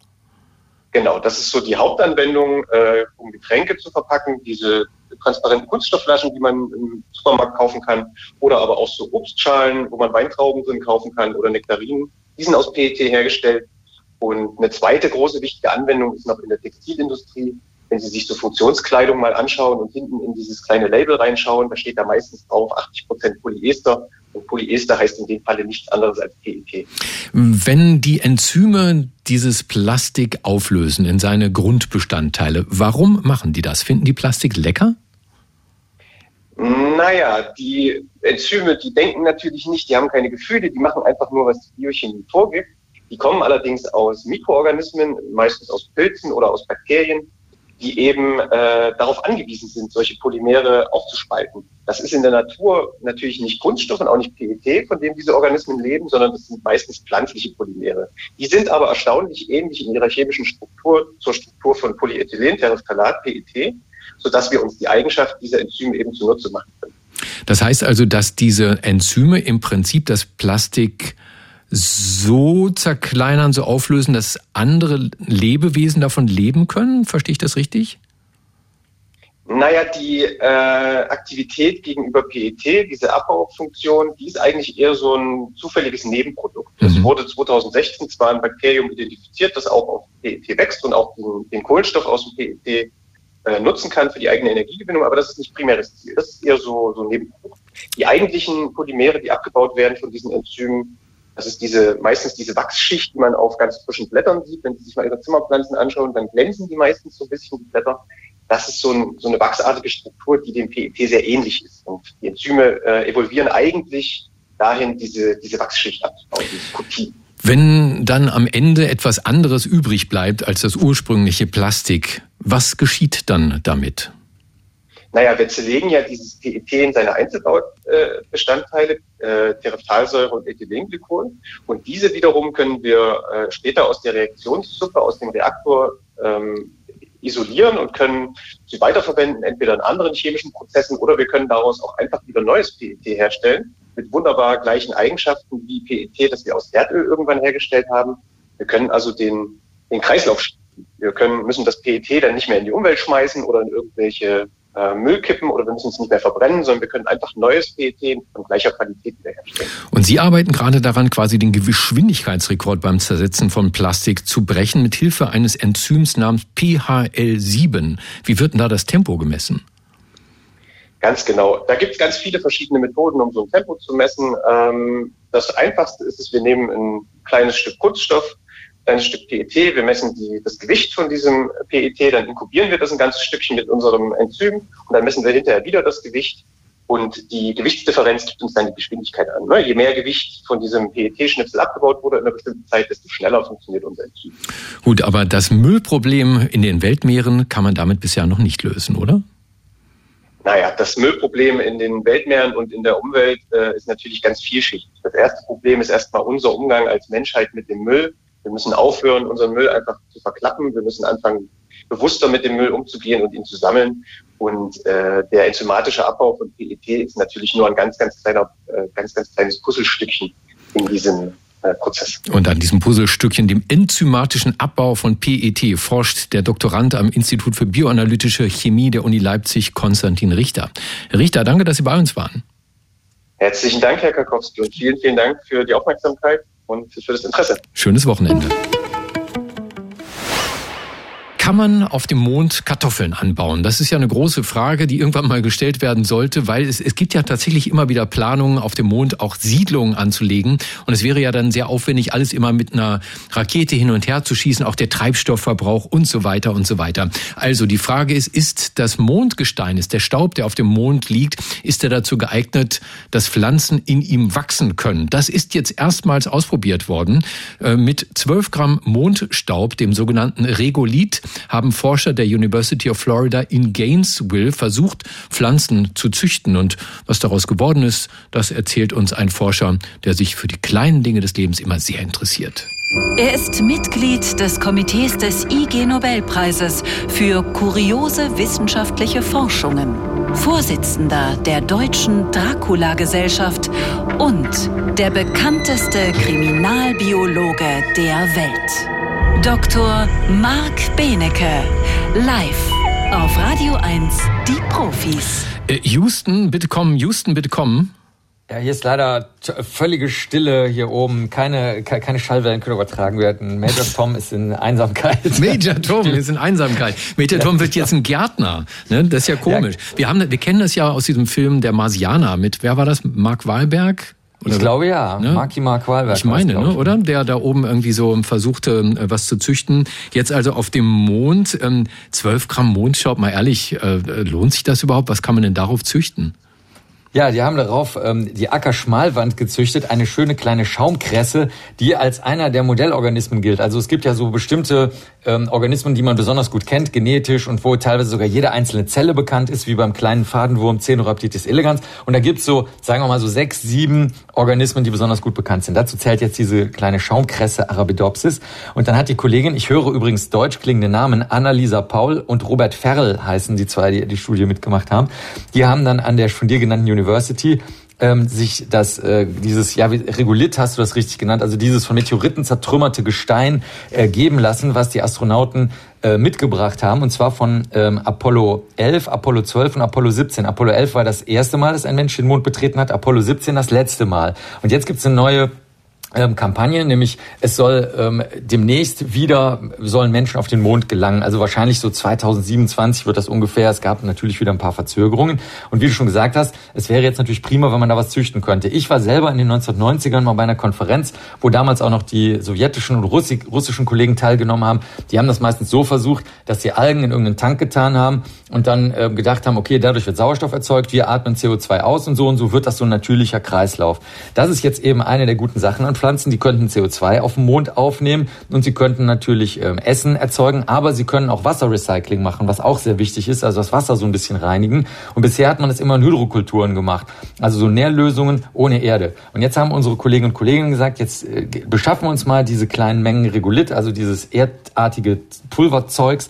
Genau, das ist so die Hauptanwendung, äh, um Getränke zu verpacken. Diese transparenten Kunststoffflaschen, die man im Supermarkt kaufen kann, oder aber auch so Obstschalen, wo man Weintrauben drin kaufen kann oder Nektarinen. Die sind aus PET hergestellt. Und eine zweite große wichtige Anwendung ist noch in der Textilindustrie. Wenn Sie sich so Funktionskleidung mal anschauen und hinten in dieses kleine Label reinschauen, da steht da meistens drauf 80 Prozent Polyester. Und Polyester heißt in dem Falle nichts anderes als PET. Wenn die Enzyme dieses Plastik auflösen in seine Grundbestandteile, warum machen die das? Finden die Plastik lecker? Naja, die Enzyme, die denken natürlich nicht, die haben keine Gefühle, die machen einfach nur, was die Biochemie vorgibt. Die kommen allerdings aus Mikroorganismen, meistens aus Pilzen oder aus Bakterien, die eben äh, darauf angewiesen sind, solche Polymere aufzuspalten. Das ist in der Natur natürlich nicht Kunststoff und auch nicht PET, von dem diese Organismen leben, sondern das sind meistens pflanzliche Polymere. Die sind aber erstaunlich ähnlich in ihrer chemischen Struktur zur Struktur von Polyethylen, Terephthalat, PET, sodass wir uns die Eigenschaft dieser Enzyme eben zunutze machen können. Das heißt also, dass diese Enzyme im Prinzip das Plastik so zerkleinern, so auflösen, dass andere Lebewesen davon leben können? Verstehe ich das richtig? Naja, die äh, Aktivität gegenüber PET, diese Abbaufunktion, die ist eigentlich eher so ein zufälliges Nebenprodukt. Mhm. Es wurde 2016 zwar ein Bakterium identifiziert, das auch auf PET wächst und auch den, den Kohlenstoff aus dem PET äh, nutzen kann für die eigene Energiegewinnung, aber das ist nicht primäres Ziel. Das ist eher so, so Nebenprodukt. Die eigentlichen Polymere, die abgebaut werden von diesen Enzymen, das ist diese, meistens diese Wachsschicht, die man auf ganz frischen Blättern sieht. Wenn Sie sich mal Ihre Zimmerpflanzen anschauen, dann glänzen die meistens so ein bisschen, die Blätter. Das ist so, ein, so eine wachsartige Struktur, die dem PET sehr ähnlich ist. Und die Enzyme äh, evolvieren eigentlich dahin, diese, diese Wachsschicht abzubauen, dieses Kopie. Wenn dann am Ende etwas anderes übrig bleibt als das ursprüngliche Plastik, was geschieht dann damit? Naja, wir zerlegen ja dieses PET in seine Einzelbaubestandteile, äh, Terephthalsäure und Ethylenglykol. Und diese wiederum können wir äh, später aus der Reaktionssuppe, aus dem Reaktor ähm, isolieren und können sie weiterverwenden, entweder in anderen chemischen Prozessen oder wir können daraus auch einfach wieder neues PET herstellen mit wunderbar gleichen Eigenschaften wie PET, das wir aus Erdöl irgendwann hergestellt haben. Wir können also den, den Kreislauf Wir können, müssen das PET dann nicht mehr in die Umwelt schmeißen oder in irgendwelche äh, Müll kippen oder wir müssen es nicht mehr verbrennen, sondern wir können einfach neues PET von gleicher Qualität wiederherstellen. Und Sie arbeiten gerade daran, quasi den Geschwindigkeitsrekord beim Zersetzen von Plastik zu brechen, mit Hilfe eines Enzyms namens PHL7. Wie wird denn da das Tempo gemessen? Ganz genau. Da gibt es ganz viele verschiedene Methoden, um so ein Tempo zu messen. Ähm, das einfachste ist es, wir nehmen ein kleines Stück Kunststoff, ein Stück PET, wir messen die, das Gewicht von diesem PET, dann inkubieren wir das ein ganzes Stückchen mit unserem Enzym und dann messen wir hinterher wieder das Gewicht und die Gewichtsdifferenz gibt uns dann die Geschwindigkeit an. Ne? Je mehr Gewicht von diesem PET-Schnipsel abgebaut wurde in einer bestimmten Zeit, desto schneller funktioniert unser Enzym. Gut, aber das Müllproblem in den Weltmeeren kann man damit bisher noch nicht lösen, oder? Naja, das Müllproblem in den Weltmeeren und in der Umwelt äh, ist natürlich ganz vielschichtig. Das erste Problem ist erstmal unser Umgang als Menschheit mit dem Müll. Wir müssen aufhören, unseren Müll einfach zu verklappen. Wir müssen anfangen, bewusster mit dem Müll umzugehen und ihn zu sammeln. Und äh, der enzymatische Abbau von PET ist natürlich nur ein ganz, ganz kleiner, äh, ganz, ganz kleines Puzzlestückchen in diesem Prozess. Und an diesem Puzzlestückchen, dem enzymatischen Abbau von PET, forscht der Doktorand am Institut für bioanalytische Chemie der Uni Leipzig, Konstantin Richter. Herr Richter, danke, dass Sie bei uns waren. Herzlichen Dank, Herr Karkowski, und vielen, vielen Dank für die Aufmerksamkeit und für das Interesse. Schönes Wochenende. Kann man auf dem Mond Kartoffeln anbauen? Das ist ja eine große Frage, die irgendwann mal gestellt werden sollte, weil es, es gibt ja tatsächlich immer wieder Planungen, auf dem Mond auch Siedlungen anzulegen. Und es wäre ja dann sehr aufwendig, alles immer mit einer Rakete hin und her zu schießen, auch der Treibstoffverbrauch und so weiter und so weiter. Also die Frage ist, ist das Mondgestein, ist der Staub, der auf dem Mond liegt, ist er dazu geeignet, dass Pflanzen in ihm wachsen können? Das ist jetzt erstmals ausprobiert worden äh, mit 12 Gramm Mondstaub, dem sogenannten Regolith haben Forscher der University of Florida in Gainesville versucht, Pflanzen zu züchten. Und was daraus geworden ist, das erzählt uns ein Forscher, der sich für die kleinen Dinge des Lebens immer sehr interessiert. Er ist Mitglied des Komitees des IG Nobelpreises für kuriose wissenschaftliche Forschungen, Vorsitzender der Deutschen Dracula-Gesellschaft und der bekannteste Kriminalbiologe der Welt. Dr. Marc Benecke, live auf Radio 1, die Profis. Äh, Houston, bitte kommen, Houston, bitte kommen. Ja, hier ist leider völlige Stille hier oben. Keine, keine Schallwellen können übertragen werden. Major Tom ist in Einsamkeit. Major Tom ist in Einsamkeit. Major Tom wird jetzt ein Gärtner. Ne? Das ist ja komisch. Wir, haben, wir kennen das ja aus diesem Film Der Marsianer mit, wer war das? Mark Wahlberg? Oder ich glaube ja, ne? Marky Mark Wahlberg. Ich meine, ne, oder? Der da oben irgendwie so versuchte, äh, was zu züchten. Jetzt also auf dem Mond, ähm, 12 Gramm Mondstaub, mal ehrlich, äh, lohnt sich das überhaupt? Was kann man denn darauf züchten? Ja, die haben darauf ähm, die Ackerschmalwand gezüchtet, eine schöne kleine Schaumkresse, die als einer der Modellorganismen gilt. Also es gibt ja so bestimmte ähm, Organismen, die man besonders gut kennt, genetisch und wo teilweise sogar jede einzelne Zelle bekannt ist, wie beim kleinen Fadenwurm Cenorhabditis elegans. Und da gibt's so, sagen wir mal so sechs, sieben Organismen, die besonders gut bekannt sind. Dazu zählt jetzt diese kleine Schaumkresse Arabidopsis. Und dann hat die Kollegin, ich höre übrigens deutsch klingende Namen, Annalisa Paul und Robert Ferrell heißen die zwei, die die Studie mitgemacht haben. Die haben dann an der von dir genannten University ähm, sich das äh, dieses ja Regolith hast du das richtig genannt, also dieses von Meteoriten zertrümmerte Gestein äh, geben lassen, was die Astronauten äh, mitgebracht haben und zwar von ähm, Apollo 11, Apollo 12 und Apollo 17. Apollo 11 war das erste Mal, dass ein Mensch den Mond betreten hat, Apollo 17 das letzte Mal. Und jetzt gibt's eine neue ähm, Kampagne, nämlich es soll ähm, demnächst wieder sollen Menschen auf den Mond gelangen. Also wahrscheinlich so 2027 wird das ungefähr. Es gab natürlich wieder ein paar Verzögerungen. Und wie du schon gesagt hast, es wäre jetzt natürlich prima, wenn man da was züchten könnte. Ich war selber in den 1990ern mal bei einer Konferenz, wo damals auch noch die sowjetischen und russischen Kollegen teilgenommen haben. Die haben das meistens so versucht, dass sie Algen in irgendeinen Tank getan haben und dann äh, gedacht haben, okay, dadurch wird Sauerstoff erzeugt, wir atmen CO2 aus und so und so wird das so ein natürlicher Kreislauf. Das ist jetzt eben eine der guten Sachen an Pflanzen, die könnten CO2 auf dem Mond aufnehmen und sie könnten natürlich ähm, Essen erzeugen, aber sie können auch Wasserrecycling machen, was auch sehr wichtig ist, also das Wasser so ein bisschen reinigen. Und bisher hat man das immer in Hydrokulturen gemacht, also so Nährlösungen ohne Erde. Und jetzt haben unsere Kolleginnen und Kollegen gesagt, jetzt äh, beschaffen wir uns mal diese kleinen Mengen Regolith, also dieses erdartige Pulverzeugs,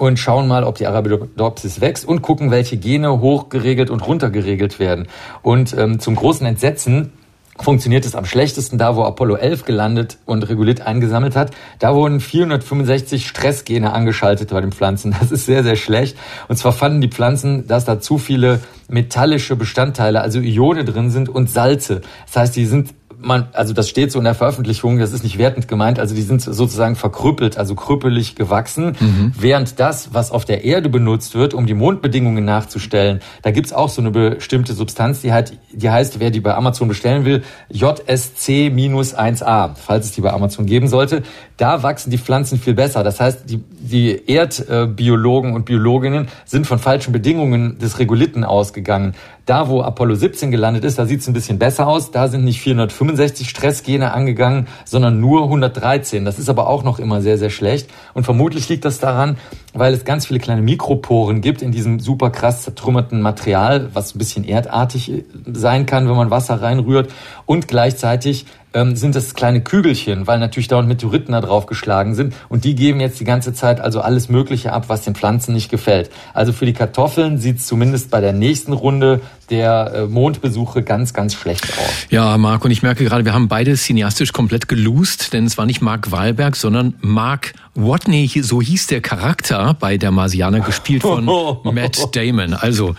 und schauen mal, ob die Arabidopsis wächst und gucken, welche Gene hochgeregelt und runtergeregelt werden. Und ähm, zum großen Entsetzen funktioniert es am schlechtesten da, wo Apollo 11 gelandet und Regolith eingesammelt hat. Da wurden 465 Stressgene angeschaltet bei den Pflanzen. Das ist sehr, sehr schlecht. Und zwar fanden die Pflanzen, dass da zu viele metallische Bestandteile, also Ione drin sind und Salze. Das heißt, die sind man, also das steht so in der Veröffentlichung, das ist nicht wertend gemeint, also die sind sozusagen verkrüppelt, also krüppelig gewachsen, mhm. während das, was auf der Erde benutzt wird, um die Mondbedingungen nachzustellen, da gibt's auch so eine bestimmte Substanz, die, halt, die heißt, wer die bei Amazon bestellen will, JSC-1A, falls es die bei Amazon geben sollte, da wachsen die Pflanzen viel besser. Das heißt, die, die Erdbiologen und Biologinnen sind von falschen Bedingungen des Regolithen ausgegangen. Da, wo Apollo 17 gelandet ist, da sieht es ein bisschen besser aus. Da sind nicht 465 Stressgene angegangen, sondern nur 113. Das ist aber auch noch immer sehr, sehr schlecht. Und vermutlich liegt das daran, weil es ganz viele kleine Mikroporen gibt in diesem super krass zertrümmerten Material, was ein bisschen erdartig sein kann, wenn man Wasser reinrührt. Und gleichzeitig ähm, sind das kleine Kügelchen, weil natürlich dauernd Meteoriten da drauf geschlagen sind. Und die geben jetzt die ganze Zeit also alles Mögliche ab, was den Pflanzen nicht gefällt. Also für die Kartoffeln sieht es zumindest bei der nächsten Runde der äh, Mondbesuche ganz, ganz schlecht aus. Ja, Marc, und ich merke gerade, wir haben beide cineastisch komplett geloost, denn es war nicht Mark Wahlberg, sondern Mark Watney, so hieß der Charakter bei der Marsianer, gespielt von Matt Damon. Also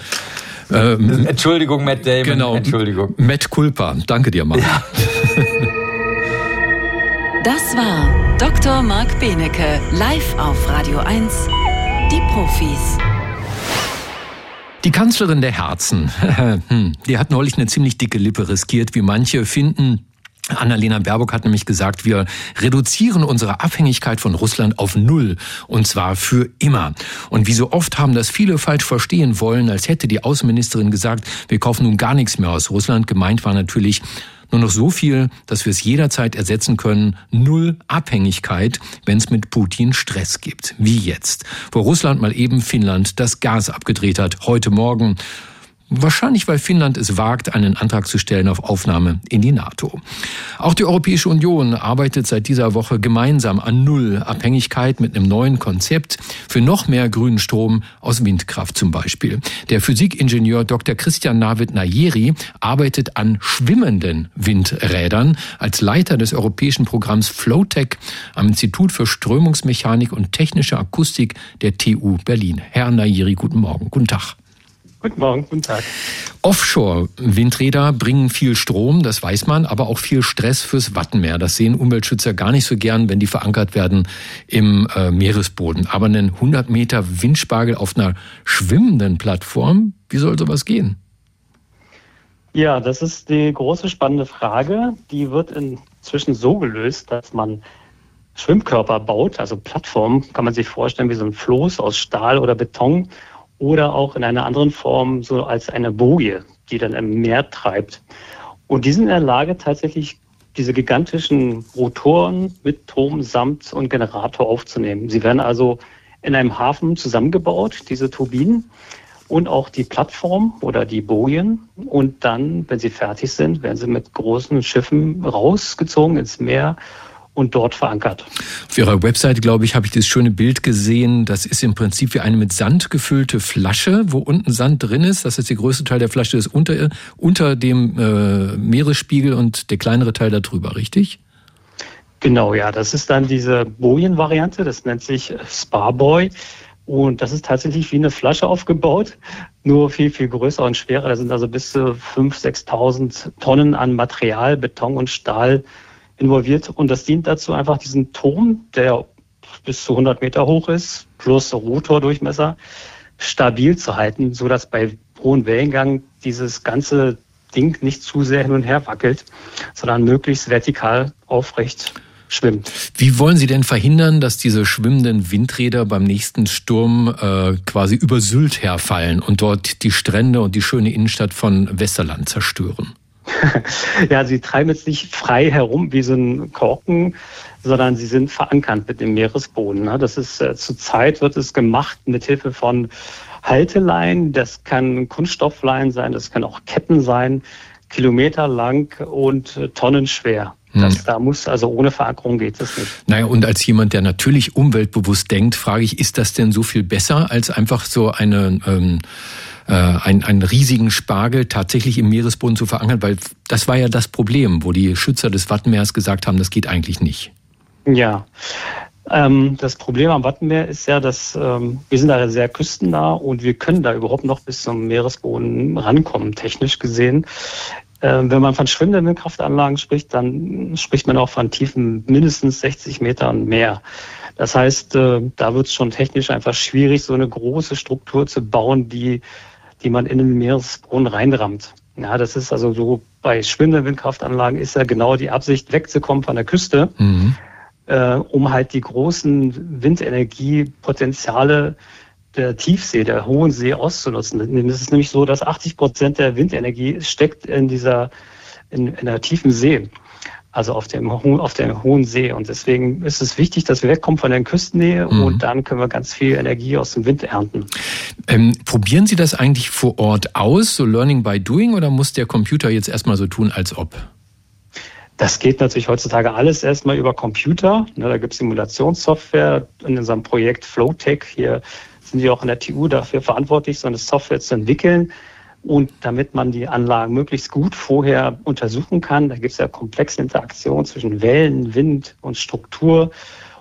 ähm, Entschuldigung, Matt Damon. Genau. Entschuldigung. Matt Culpa. Danke dir, Marc. Ja. das war Dr. Marc Benecke, live auf Radio 1. Die Profis. Die Kanzlerin der Herzen, hm, die hat neulich eine ziemlich dicke Lippe riskiert, wie manche finden. Annalena Baerbock hat nämlich gesagt, wir reduzieren unsere Abhängigkeit von Russland auf Null. Und zwar für immer. Und wie so oft haben das viele falsch verstehen wollen, als hätte die Außenministerin gesagt, wir kaufen nun gar nichts mehr aus Russland. Gemeint war natürlich, nur noch so viel, dass wir es jederzeit ersetzen können. Null Abhängigkeit, wenn es mit Putin Stress gibt. Wie jetzt. Wo Russland mal eben Finnland das Gas abgedreht hat. Heute Morgen Wahrscheinlich, weil Finnland es wagt, einen Antrag zu stellen auf Aufnahme in die NATO. Auch die Europäische Union arbeitet seit dieser Woche gemeinsam an Null-Abhängigkeit mit einem neuen Konzept für noch mehr grünen Strom aus Windkraft zum Beispiel. Der Physikingenieur Dr. Christian Navid Nayeri arbeitet an schwimmenden Windrädern als Leiter des europäischen Programms Flowtech am Institut für Strömungsmechanik und technische Akustik der TU Berlin. Herr Nayeri, guten Morgen. Guten Tag. Guten Morgen, guten Tag. Offshore-Windräder bringen viel Strom, das weiß man, aber auch viel Stress fürs Wattenmeer. Das sehen Umweltschützer gar nicht so gern, wenn die verankert werden im äh, Meeresboden. Aber einen 100 Meter Windspargel auf einer schwimmenden Plattform, wie soll sowas gehen? Ja, das ist die große spannende Frage. Die wird inzwischen so gelöst, dass man Schwimmkörper baut, also Plattformen, kann man sich vorstellen wie so ein Floß aus Stahl oder Beton oder auch in einer anderen Form so als eine Boje, die dann im Meer treibt. Und die sind in der Lage, tatsächlich diese gigantischen Rotoren mit Turm, Samt und Generator aufzunehmen. Sie werden also in einem Hafen zusammengebaut, diese Turbinen und auch die Plattform oder die Bojen. Und dann, wenn sie fertig sind, werden sie mit großen Schiffen rausgezogen ins Meer und dort verankert. Auf Ihrer Webseite, glaube ich, habe ich das schöne Bild gesehen. Das ist im Prinzip wie eine mit Sand gefüllte Flasche, wo unten Sand drin ist. Das heißt, der größte Teil der Flasche ist unter, unter dem äh, Meeresspiegel und der kleinere Teil darüber, richtig? Genau, ja. Das ist dann diese Bojen-Variante. Das nennt sich Sparboy. Und das ist tatsächlich wie eine Flasche aufgebaut, nur viel, viel größer und schwerer. Da sind also bis zu 5.000, 6.000 Tonnen an Material, Beton und Stahl involviert. Und das dient dazu, einfach diesen Turm, der bis zu 100 Meter hoch ist, plus Rotordurchmesser, stabil zu halten, so dass bei hohem Wellengang dieses ganze Ding nicht zu sehr hin und her wackelt, sondern möglichst vertikal aufrecht schwimmt. Wie wollen Sie denn verhindern, dass diese schwimmenden Windräder beim nächsten Sturm äh, quasi über Sylt herfallen und dort die Strände und die schöne Innenstadt von Westerland zerstören? ja, sie treiben jetzt nicht frei herum wie so ein Korken, sondern sie sind verankert mit dem Meeresboden. Ne? Das ist äh, zurzeit wird es gemacht mit Hilfe von Halteleien. Das kann Kunststoffleien sein, das kann auch Ketten sein, kilometerlang und äh, tonnenschwer. Das, hm. Da muss, also ohne Verankerung geht es nicht. Naja, und als jemand, der natürlich umweltbewusst denkt, frage ich, ist das denn so viel besser als einfach so eine ähm, äh, einen, einen riesigen Spargel tatsächlich im Meeresboden zu verankern, weil das war ja das Problem, wo die Schützer des Wattenmeers gesagt haben, das geht eigentlich nicht. Ja, ähm, das Problem am Wattenmeer ist ja, dass ähm, wir sind da sehr küstennah und wir können da überhaupt noch bis zum Meeresboden rankommen, technisch gesehen. Ähm, wenn man von schwimmenden Windkraftanlagen spricht, dann spricht man auch von Tiefen mindestens 60 Metern mehr. Das heißt, äh, da wird es schon technisch einfach schwierig, so eine große Struktur zu bauen, die, die man in den Meeresboden reinrammt. Ja, das ist also so bei schwimmenden Windkraftanlagen ist ja genau die Absicht, wegzukommen von der Küste. Mhm äh, um halt die großen Windenergiepotenziale der Tiefsee, der Hohen See auszunutzen. Es ist nämlich so, dass 80 Prozent der Windenergie steckt in dieser, in, in der tiefen See. Also auf dem, auf dem hohen See. Und deswegen ist es wichtig, dass wir wegkommen von der Küstennähe mhm. und dann können wir ganz viel Energie aus dem Wind ernten. Ähm, probieren Sie das eigentlich vor Ort aus, so Learning by Doing, oder muss der Computer jetzt erstmal so tun, als ob? Das geht natürlich heutzutage alles erstmal über Computer. Ne, da gibt es Simulationssoftware in unserem Projekt Flowtech. Hier sind wir auch in der TU dafür verantwortlich, so eine Software zu entwickeln. Und damit man die Anlagen möglichst gut vorher untersuchen kann, da gibt es ja komplexe Interaktionen zwischen Wellen, Wind und Struktur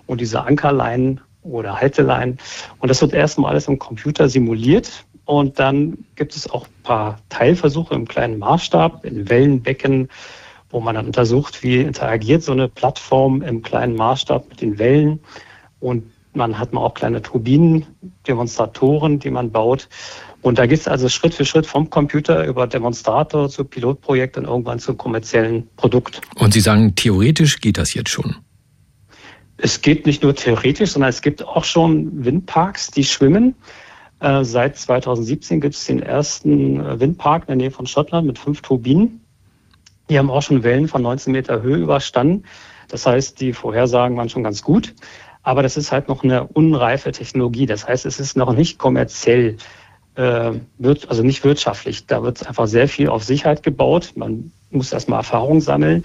und diese Ankerleinen oder Halteleinen. Und das wird erstmal alles im Computer simuliert. Und dann gibt es auch ein paar Teilversuche im kleinen Maßstab in Wellenbecken, wo man dann untersucht, wie interagiert so eine Plattform im kleinen Maßstab mit den Wellen. Und man hat mal auch kleine Turbinen, Demonstratoren, die man baut. Und da geht es also Schritt für Schritt vom Computer über Demonstrator zu Pilotprojekt und irgendwann zum kommerziellen Produkt. Und Sie sagen, theoretisch geht das jetzt schon? Es geht nicht nur theoretisch, sondern es gibt auch schon Windparks, die schwimmen. Äh, seit 2017 gibt es den ersten äh, Windpark in der Nähe von Schottland mit fünf Turbinen. Die haben auch schon Wellen von 19 Meter Höhe überstanden. Das heißt, die Vorhersagen waren schon ganz gut. Aber das ist halt noch eine unreife Technologie. Das heißt, es ist noch nicht kommerziell, äh, also nicht wirtschaftlich. Da wird einfach sehr viel auf Sicherheit gebaut. Man muss erstmal Erfahrung sammeln.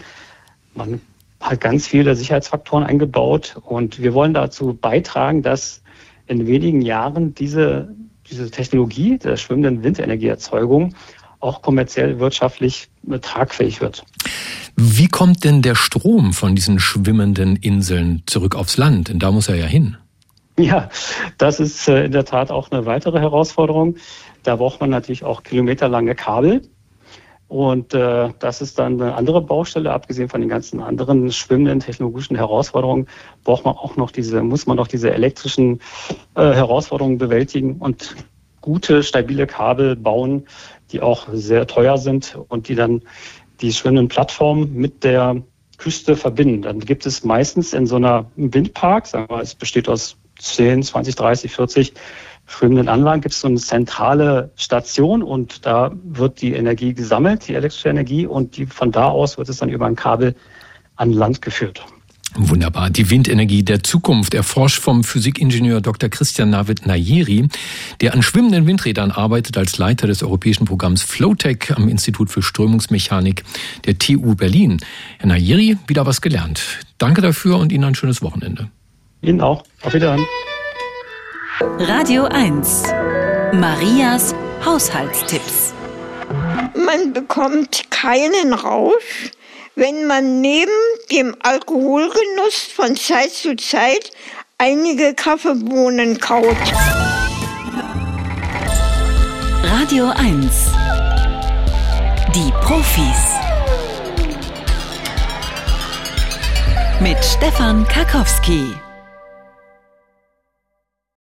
Man hat ganz viele Sicherheitsfaktoren eingebaut. Und wir wollen dazu beitragen, dass in wenigen Jahren diese, diese Technologie der schwimmenden Windenergieerzeugung auch kommerziell wirtschaftlich tragfähig wird. Wie kommt denn der Strom von diesen schwimmenden Inseln zurück aufs Land? Denn da muss er ja hin. Ja, das ist äh, in der Tat auch eine weitere Herausforderung. Da braucht man natürlich auch kilometerlange Kabel. Und äh, das ist dann eine andere Baustelle, abgesehen von den ganzen anderen schwimmenden technologischen Herausforderungen, braucht man auch noch diese, muss man noch diese elektrischen äh, Herausforderungen bewältigen und gute, stabile Kabel bauen, die auch sehr teuer sind und die dann die schwimmenden Plattformen mit der Küste verbinden. Dann gibt es meistens in so einer Windpark, sagen wir, es besteht aus 10, 20, 30, 40 schwimmenden Anlagen, gibt es so eine zentrale Station und da wird die Energie gesammelt, die elektrische Energie, und die, von da aus wird es dann über ein Kabel an Land geführt. Wunderbar. Die Windenergie der Zukunft erforscht vom Physikingenieur Dr. Christian Navid Nayeri, der an schwimmenden Windrädern arbeitet als Leiter des europäischen Programms Flowtech am Institut für Strömungsmechanik der TU Berlin. Herr Nayeri, wieder was gelernt. Danke dafür und Ihnen ein schönes Wochenende. Ihnen auch. Auf Wiedersehen. Radio 1. Marias Haushaltstipps. Man bekommt keinen Rausch wenn man neben dem Alkoholgenuss von Zeit zu Zeit einige Kaffeebohnen kaut. Radio 1. Die Profis. Mit Stefan Karkowski.